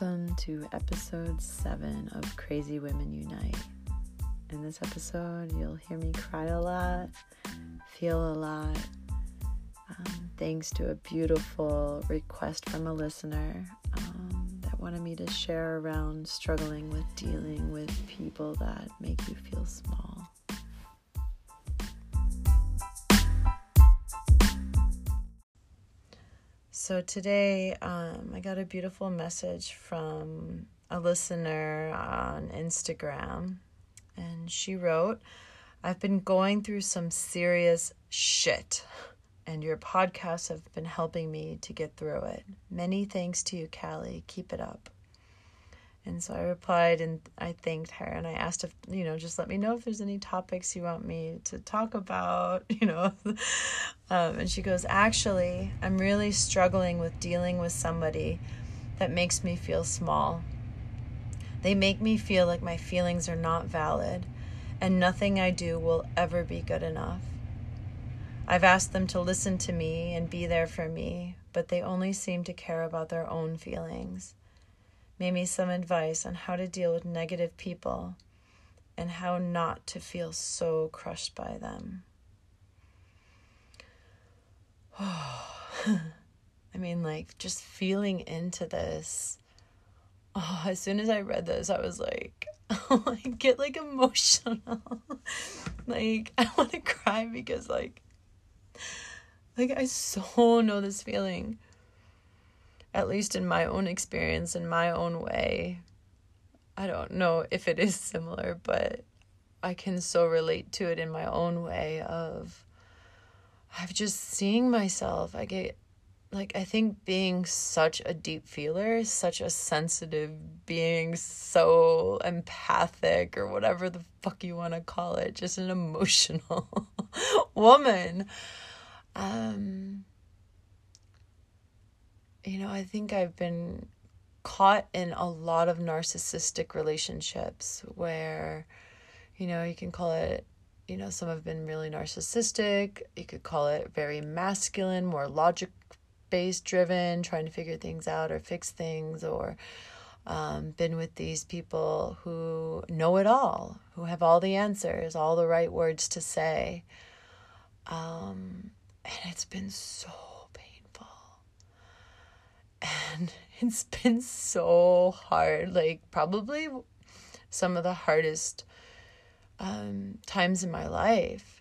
Welcome to episode 7 of Crazy Women Unite. In this episode, you'll hear me cry a lot, feel a lot, um, thanks to a beautiful request from a listener um, that wanted me to share around struggling with dealing with people that make you feel small. So today, um, I got a beautiful message from a listener on Instagram, and she wrote, I've been going through some serious shit, and your podcasts have been helping me to get through it. Many thanks to you, Callie. Keep it up. And so I replied and I thanked her and I asked if, you know, just let me know if there's any topics you want me to talk about, you know. um, and she goes, Actually, I'm really struggling with dealing with somebody that makes me feel small. They make me feel like my feelings are not valid and nothing I do will ever be good enough. I've asked them to listen to me and be there for me, but they only seem to care about their own feelings maybe some advice on how to deal with negative people and how not to feel so crushed by them. I mean, like, just feeling into this. Oh, as soon as I read this, I was like, oh, I get like emotional. like, I want to cry because, like, like I so know this feeling at least in my own experience, in my own way. I don't know if it is similar, but I can so relate to it in my own way of I've just seeing myself. I get like I think being such a deep feeler, such a sensitive being, so empathic or whatever the fuck you want to call it, just an emotional woman. Um you know, I think I've been caught in a lot of narcissistic relationships where, you know, you can call it, you know, some have been really narcissistic. You could call it very masculine, more logic based driven, trying to figure things out or fix things, or um, been with these people who know it all, who have all the answers, all the right words to say. Um, and it's been so and it's been so hard like probably some of the hardest um, times in my life.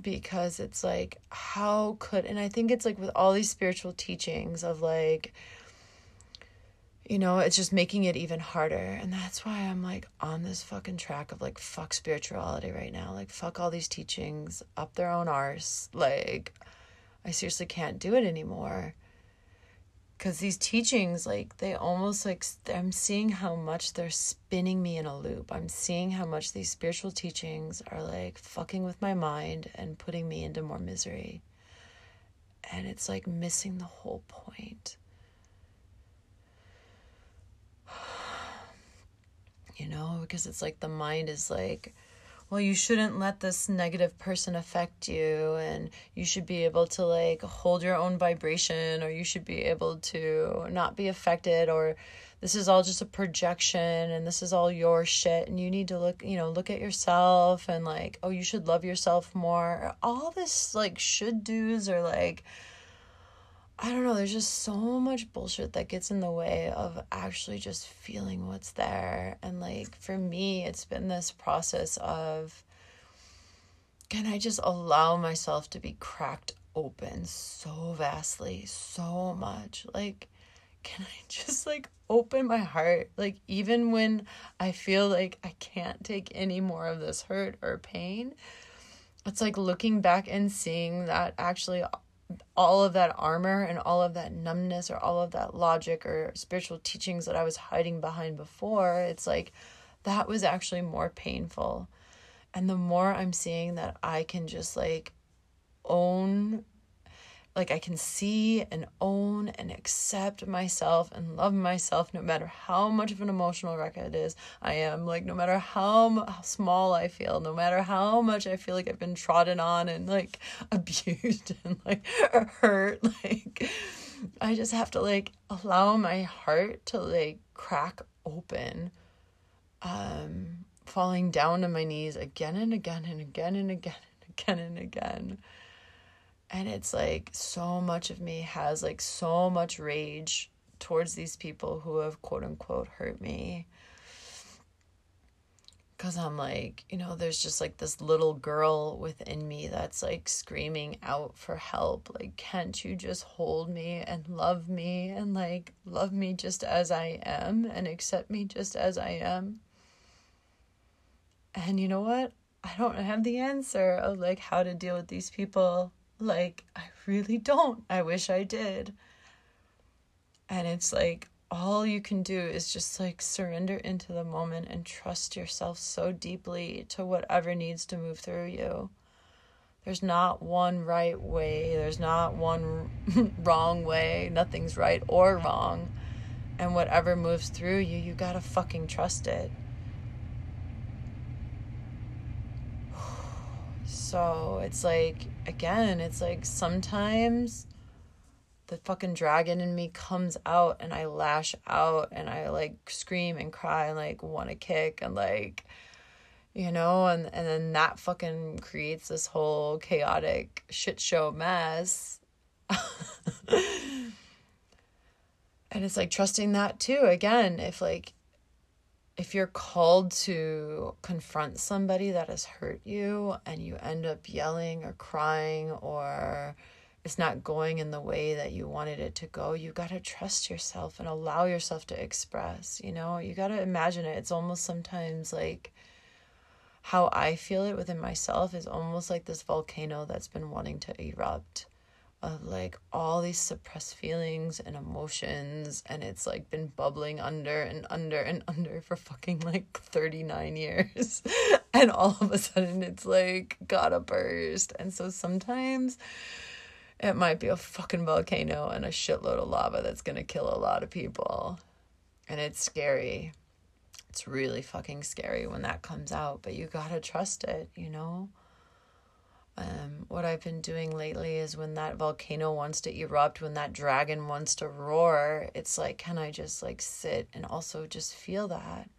Because it's like how could and i think it's like with all these spiritual teachings of like you know it's just making it even harder. And that's why i'm like on this fucking track of like fuck spirituality right now. Like fuck all these teachings up their own arse. Like i seriously can't do it anymore because these teachings like they almost like i'm seeing how much they're spinning me in a loop. I'm seeing how much these spiritual teachings are like fucking with my mind and putting me into more misery. And it's like missing the whole point. You know? Because it's like the mind is like well, you shouldn't let this negative person affect you, and you should be able to like hold your own vibration, or you should be able to not be affected, or this is all just a projection and this is all your shit and you need to look you know look at yourself and like oh you should love yourself more. All this like should do's or like I don't know, there's just so much bullshit that gets in the way of actually just feeling what's there. And like for me, it's been this process of can I just allow myself to be cracked open so vastly, so much? Like, can I just like open my heart? Like, even when I feel like I can't take any more of this hurt or pain, it's like looking back and seeing that actually all of that armor and all of that numbness or all of that logic or spiritual teachings that I was hiding behind before, it's like that was actually more painful. And the more I'm seeing that I can just like own like I can see and own and accept myself and love myself no matter how much of an emotional wreck it is I am like no matter how, how small I feel no matter how much I feel like I've been trodden on and like abused and like hurt like I just have to like allow my heart to like crack open. Um falling down to my knees again and again and again and again and again and again. And it's like so much of me has like so much rage towards these people who have quote unquote hurt me because I'm like, you know, there's just like this little girl within me that's like screaming out for help. Like, can't you just hold me and love me and like love me just as I am and accept me just as I am? And you know what? I don't have the answer of like how to deal with these people. Like, I really don't. I wish I did. And it's like, all you can do is just like surrender into the moment and trust yourself so deeply to whatever needs to move through you. There's not one right way, there's not one wrong way. Nothing's right or wrong. And whatever moves through you, you gotta fucking trust it. So it's like, again, it's like sometimes the fucking dragon in me comes out and I lash out and I like scream and cry and like want to kick and like you know and and then that fucking creates this whole chaotic shit show mess. And it's like trusting that too again if like if you're called to confront somebody that has hurt you and you end up yelling or crying or it's not going in the way that you wanted it to go, you got to trust yourself and allow yourself to express. You know, you got to imagine it. It's almost sometimes like how I feel it within myself is almost like this volcano that's been wanting to erupt of like all these suppressed feelings and emotions and it's like been bubbling under and under and under for fucking like 39 years and all of a sudden it's like gotta burst and so sometimes it might be a fucking volcano and a shitload of lava that's gonna kill a lot of people. And it's scary. It's really fucking scary when that comes out, but you gotta trust it, you know? Um, what I've been doing lately is when that volcano wants to erupt, when that dragon wants to roar, it's like, can I just like sit and also just feel that?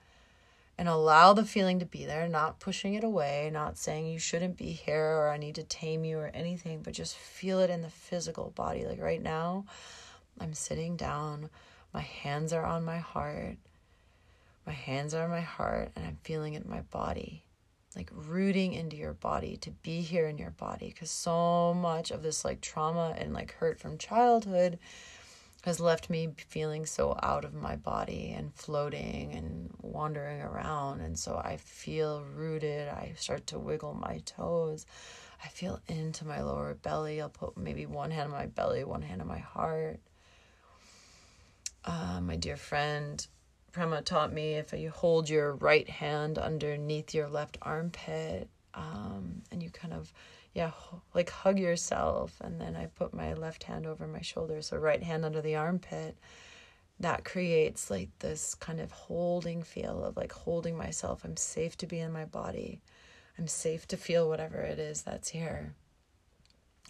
and allow the feeling to be there, not pushing it away, not saying you shouldn't be here or I need to tame you or anything, but just feel it in the physical body. Like right now, I'm sitting down, my hands are on my heart. My hands are on my heart, and I'm feeling it in my body. Like rooting into your body to be here in your body. Because so much of this, like trauma and like hurt from childhood, has left me feeling so out of my body and floating and wandering around. And so I feel rooted. I start to wiggle my toes. I feel into my lower belly. I'll put maybe one hand on my belly, one hand on my heart. Uh, my dear friend Prema taught me if you hold your right hand underneath your left armpit um, and you kind of yeah, like hug yourself. And then I put my left hand over my shoulder, so right hand under the armpit. That creates like this kind of holding feel of like holding myself. I'm safe to be in my body. I'm safe to feel whatever it is that's here.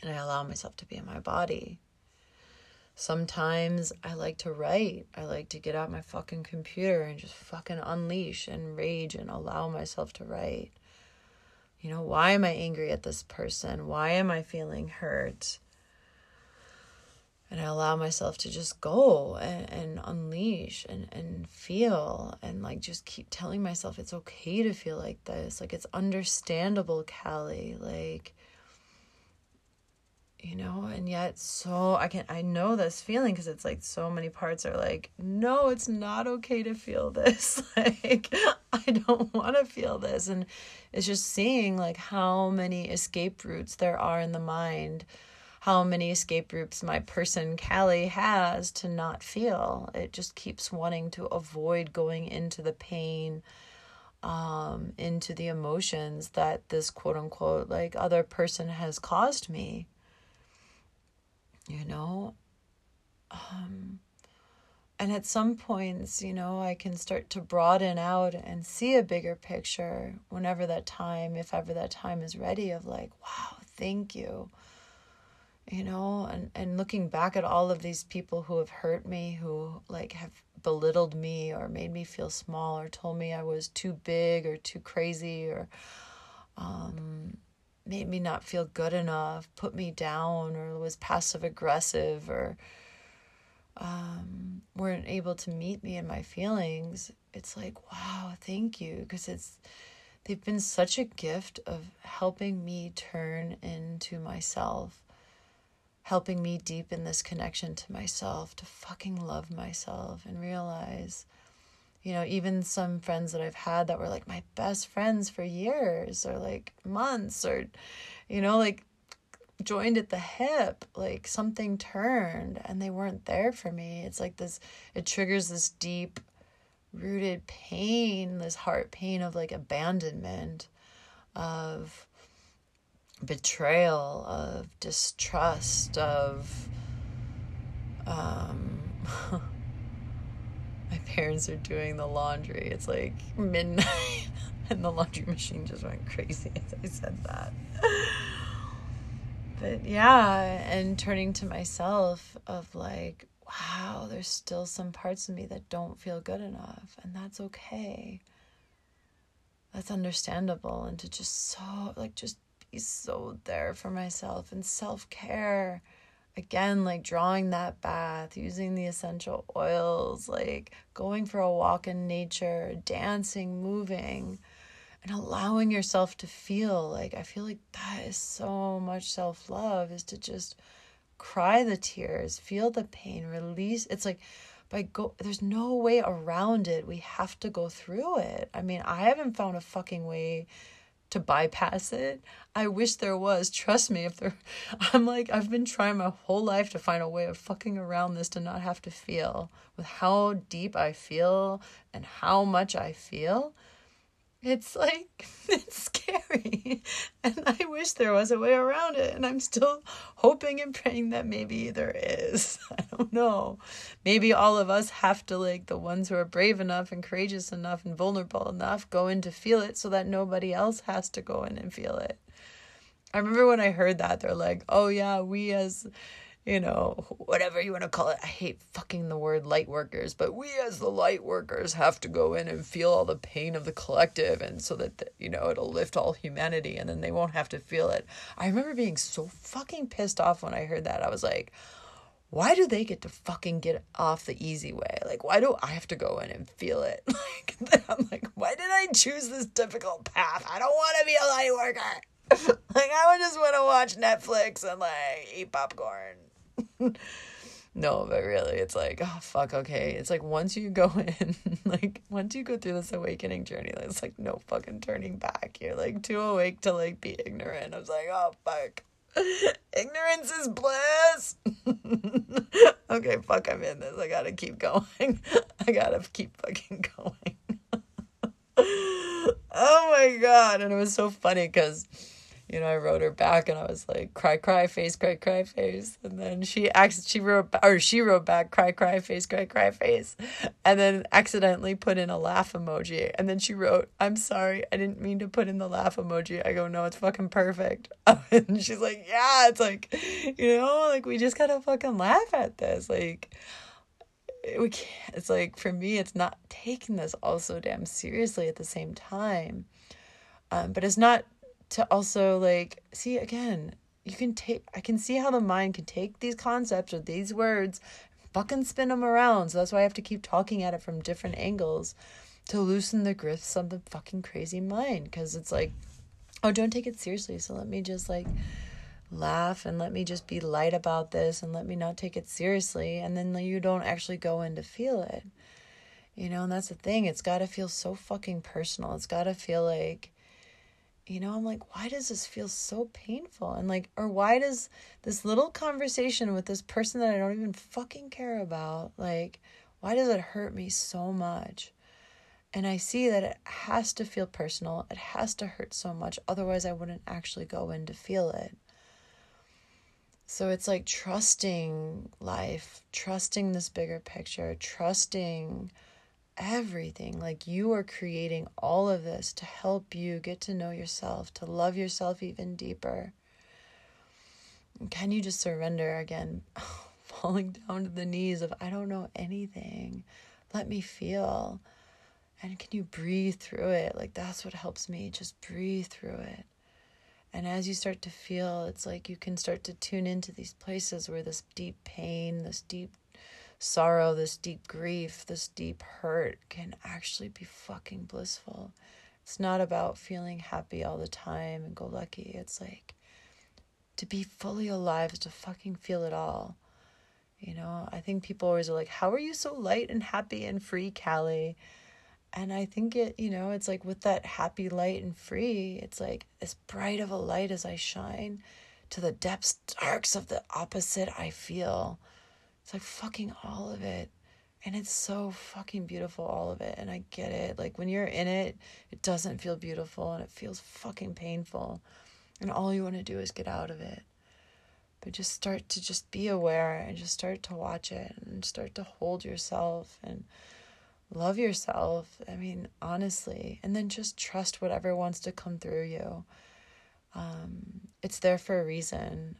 And I allow myself to be in my body. Sometimes I like to write. I like to get out my fucking computer and just fucking unleash and rage and allow myself to write. You know, why am I angry at this person? Why am I feeling hurt? And I allow myself to just go and, and unleash and, and feel and like just keep telling myself it's okay to feel like this. Like it's understandable, Callie. Like you know? And yet so i can i know this feeling because it's like so many parts are like no it's not okay to feel this. Like i don't want to feel this. And it's just seeing like how many escape routes there are in the mind how many escape routes my person callie has to not feel. It just keeps wanting to avoid going into the pain um into the emotions that this quote unquote like other person has caused me you know? Um and at some points you know i can start to broaden out and see a bigger picture whenever that time if ever that time is ready of like wow thank you. You know and and looking back at all of these people who have hurt me who like have belittled me or made me feel small or told me I was too big or too crazy or um, made me not feel good enough, put me down, or was passive aggressive, or um, weren't able to meet me in my feelings. It's like, wow, thank you. Because it's, they've been such a gift of helping me turn into myself helping me deepen this connection to myself, to fucking love myself and realize, you know, even some friends that I've had that were like my best friends for years or like months or, you know, like joined at the hip, like something turned and they weren't there for me. It's like this, it triggers this deep rooted pain, this heart pain of like abandonment, of, betrayal, of distrust, of um, my parents are doing the laundry. It's like midnight, and the laundry machine just went crazy as I said that. but yeah, and turning to myself of like, wow, there's still some parts of me that don't feel good enough, and that's okay. That's understandable, and to just so like just be so there for myself and self care. Again, like drawing that bath, using the essential oils, like going for a walk in nature, dancing, moving, and allowing yourself to feel. Like, I feel like that is so much self love is to just cry the tears, feel the pain, release. It's like, by go there's no way around it we have to go through it i mean i haven't found a fucking way to bypass it. I wish there was. Trust me, if there I'm like I've been trying my whole life to find a way of fucking around this to not have to feel with how deep I feel and how much I feel it's like it's scary. And i wish there was a way around it and i'm still hoping and praying that maybe there is. I don't know. Maybe all of us have to like the ones who are brave enough and courageous enough and vulnerable enough go in to feel it so that nobody else has to go in and feel it. I remember when i heard that they're like oh yeah we as you know, whatever you want to call it. I hate fucking the word light workers, but we as the light workers have to go in and feel all the pain of the collective and so that, you know, it'll lift all humanity and then they won't have to feel it. I remember being so fucking pissed off when I heard that. I was like, why do they get to fucking get off the easy way? Like, why do I have to go in and feel it? Like, I'm like, why did I choose this difficult path? I don't want to be a light worker. like, I would just want to watch Netflix and like eat popcorn no, but really, it's like, oh, fuck, okay. It's like once you go in, like, once you go through this awakening journey, it's like no fucking turning back. You're like too awake to like be ignorant. I was like, oh, fuck. Ignorance is bliss. okay, fuck, I'm in this. I gotta keep going. I gotta keep fucking going. oh my god. And it was so funny because you know, I wrote her back and I was like, cry, cry, face, cry, cry, face. And then she acc- she wrote, or she wrote back, cry, cry, face, cry, cry, face. And then accidentally put in a laugh emoji. And then she wrote, I'm sorry, I didn't mean to put in the laugh emoji. I go, no, it's fucking perfect. and she's like, yeah, it's like, you know, like we just gotta fucking laugh at this. Like, we can't, it's like, for me, it's not taking this all so damn seriously at the same time. Um, but it's not to also like see again you can take i can see how the mind can take these concepts or these words fucking spin them around. So that's why i have to keep talking at it from different angles to loosen the grips of the fucking crazy mind. Because it's like oh don't take it seriously. So let me just like laugh and let me just be light about this and let me not take it seriously. And then you don't actually go in to feel it. You know and that's the thing. It's got to feel so fucking personal. It's got to feel like you know, I'm like, why does this feel so painful? And like, or why does this little conversation with this person that I don't even fucking care about, like, why does it hurt me so much? And I see that it has to feel personal. It has to hurt so much. Otherwise, I wouldn't actually go in to feel it. So it's like trusting life, trusting this bigger picture, trusting everything. Like you are creating all of this to help you get to know yourself, to love yourself even deeper. can you just surrender again, falling down to the knees of, I don't know anything. Let me feel. And can you breathe through it? Like, that's what helps me. Just breathe through it. And as you start to feel, it's like you can start to tune into these places where this deep pain, this deep sorrow, this deep grief, this deep hurt can actually be fucking blissful. It's not about feeling happy all the time and go lucky. It's like to be fully alive is to fucking feel it all. You know, I think people always are like, How are you so light and happy and free, Callie? And I think it, you know, it's like with that happy light and free, it's like as bright of a light as I shine to the depths, darks of the opposite I feel. It's like fucking all of it. And it's so fucking beautiful, all of it. And I get it. Like when you're in it, it doesn't feel beautiful and it feels fucking painful. And all you want to do is get out of it. But just start to just be aware and just start to watch it and start to hold yourself and love yourself. I mean, honestly. And then just trust whatever wants to come through you. Um, it's there for a reason.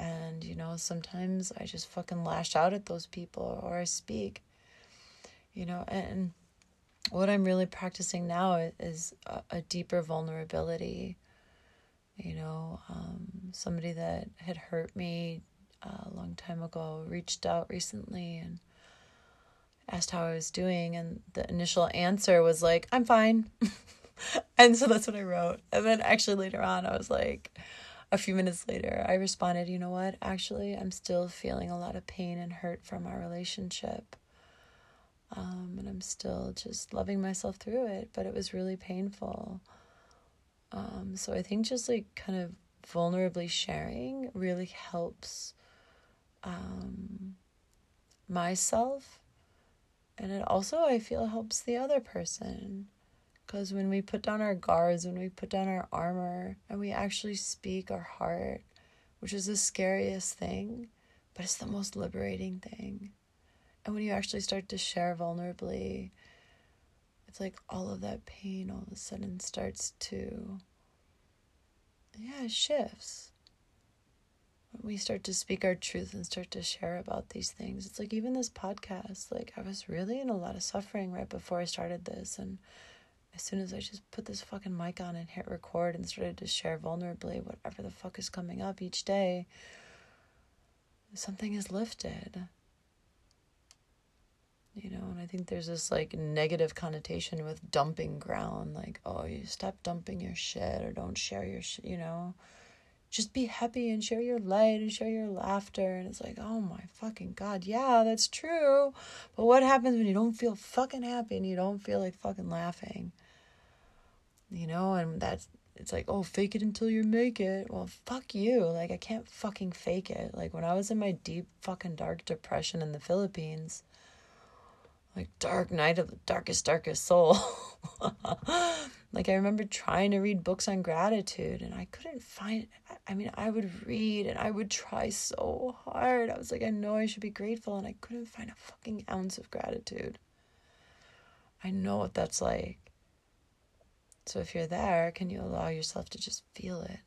And, you know, sometimes I just fucking lash out at those people or I speak, you know, and what I'm really practicing now is a, a deeper vulnerability. You know, um, somebody that had hurt me a long time ago reached out recently and asked how I was doing. And the initial answer was like, I'm fine. and so that's what I wrote. And then actually later on, I was like, a few minutes later, I responded, you know what? Actually, I'm still feeling a lot of pain and hurt from our relationship. Um, and I'm still just loving myself through it, but it was really painful. Um, so I think just like kind of vulnerably sharing really helps um, myself. And it also, I feel, helps the other person. Because when we put down our guards, when we put down our armor, and we actually speak our heart, which is the scariest thing, but it's the most liberating thing. And when you actually start to share vulnerably, it's like all of that pain all of a sudden starts to, yeah, it shifts. When we start to speak our truth and start to share about these things, it's like even this podcast, like I was really in a lot of suffering right before I started this. And as soon as I just put this fucking mic on and hit record and started to share vulnerably whatever the fuck is coming up each day, something is lifted. You know, and I think there's this like negative connotation with dumping ground, like, oh, you stop dumping your shit or don't share your shit, you know just be happy and share your light and share your laughter. And it's like, oh my fucking God, yeah, that's true. But what happens when you don't feel fucking happy and you don't feel like fucking laughing? You know, and that's, it's like, oh, fake it until you make it. Well, fuck you. Like, I can't fucking fake it. Like, when I was in my deep fucking dark depression in the Philippines, like, dark night of the darkest, darkest soul. Like I remember trying to read books on gratitude and I couldn't find I mean I would read and I would try so hard. I was like I know I should be grateful and I couldn't find a fucking ounce of gratitude. I know what that's like. So if you're there, can you allow yourself to just feel it?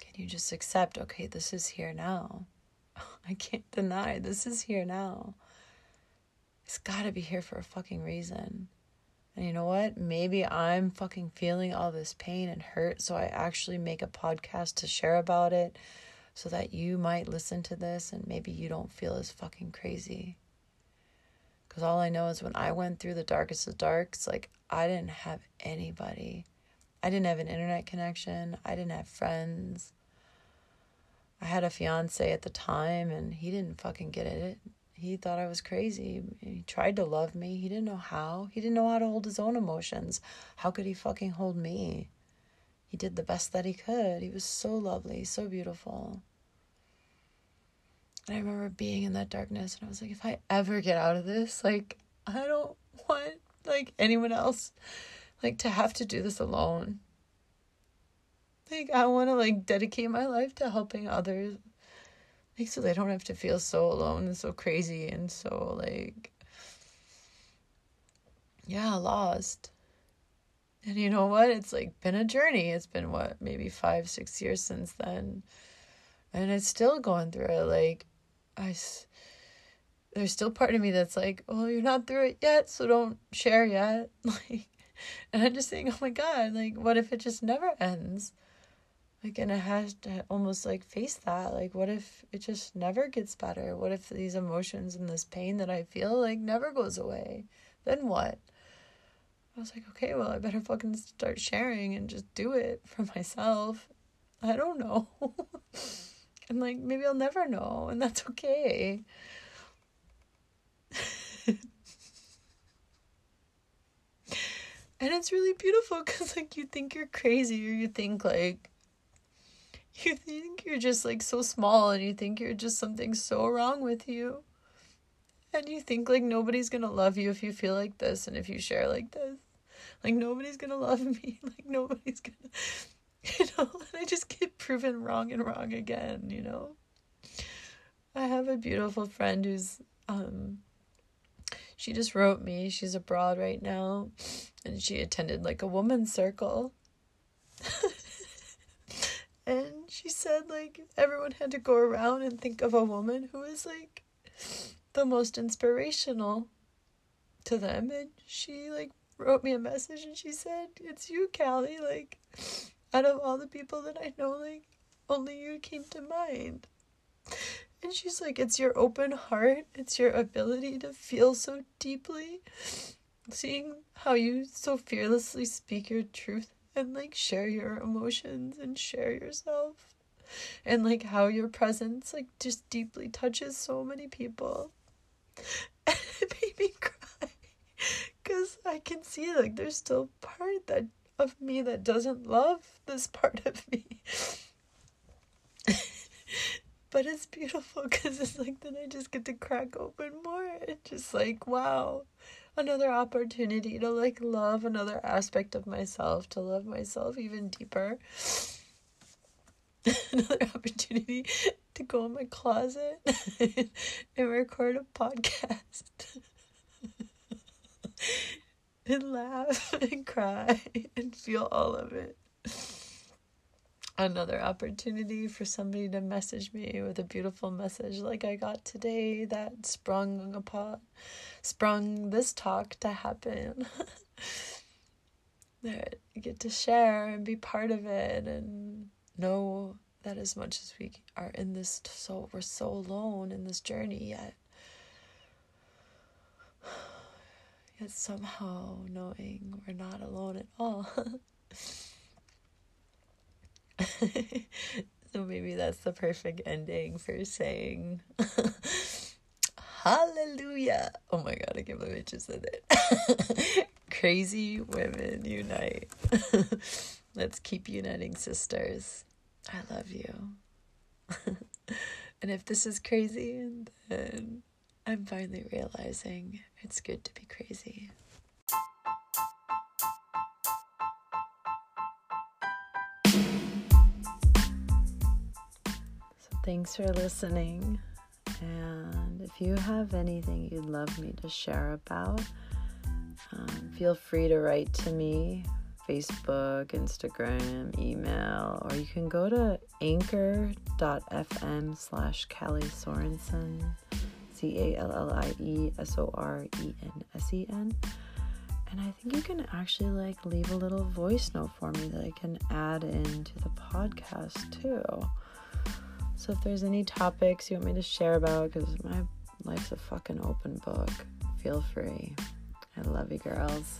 Can you just accept, okay, this is here now? I can't deny this is here now. It's gotta be here for a fucking reason. And you know what? Maybe I'm fucking feeling all this pain and hurt, so I actually make a podcast to share about it so that you might listen to this and maybe you don't feel as fucking crazy. Because all I know is when I went through the darkest of darks, like I didn't have anybody. I didn't have an internet connection. I didn't have friends. I had a fiance at the time and he didn't fucking get it. He thought I was crazy. He tried to love me. He didn't know how. He didn't know how to hold his own emotions. How could he fucking hold me? He did the best that he could. He was so lovely, so beautiful. And I remember being in that darkness and I was like, if I ever get out of this, like, I don't want like anyone else like to have to do this alone. Like I want to like dedicate my life to helping others like so they don't have to feel so alone and so crazy and so like yeah lost And you know what? It's like been a journey. It's been what, maybe five, six years since then. And it's still going through it. Like, I, there's still part of me that's like, oh, you're not through it yet, so don't share yet. Like, and I'm just saying, oh my God, like, what if it just never ends? Like, and it has to almost like face that. Like, what if it just never gets better? What if these emotions and this pain that I feel like never goes away? Then what? I was like, okay, well, I better fucking start sharing and just do it for myself. I don't know. and like, maybe I'll never know, and that's okay. and it's really beautiful because, like, you think you're crazy or you think, like, you think you're just like so small and you think you're just something so wrong with you. And you think like nobody's gonna love you if you feel like this and if you share like this. Like nobody's gonna love me. Like nobody's gonna you know, and I just get proven wrong and wrong again, you know. I have a beautiful friend who's um she just wrote me. She's abroad right now and she attended like a woman's circle. she said like everyone had to go around and think of a woman who is like the most inspirational to them. And she like wrote me a message and she said it's you callie. Like out of all the people that i know like only you came to mind. And she's like it's your open heart. It's your ability to feel so deeply seeing how you so fearlessly speak your truth and like share your emotions and share yourself. And like how your presence like just deeply touches so many people. And it made me cry. Because i can see like there's still part that of me that doesn't love this part of me. But it's beautiful because it's like then i just get to crack open more. It's just like wow another opportunity to like love another aspect of myself, to love myself even deeper. another opportunity to go in my closet and record a podcast and laugh and cry and feel all of it another opportunity for somebody to message me with a beautiful message like I got today that sprung upon sprung this talk to happen. that you get to share and be part of it and know that as much as we are in this so we're so alone in this journey yet yet somehow knowing we're not alone at all so maybe that's the perfect ending for saying hallelujah. Oh my god, I can't believe I just said it. Crazy women unite. Let's keep uniting, sisters. I love you. and if this is crazy, then I'm finally realizing it's good to be crazy. Thanks for listening. And if you have anything you'd love me to share about, um, feel free to write to me Facebook, Instagram, email, or you can go to anchor.fm slash Callie Sorensen, C A L L I E S O R E N S E N. And I think you can actually like leave a little voice note for me that I can add into the podcast too. So if there's any topics you want me to share about, because my life's a fucking open book, feel free. I love you, girls.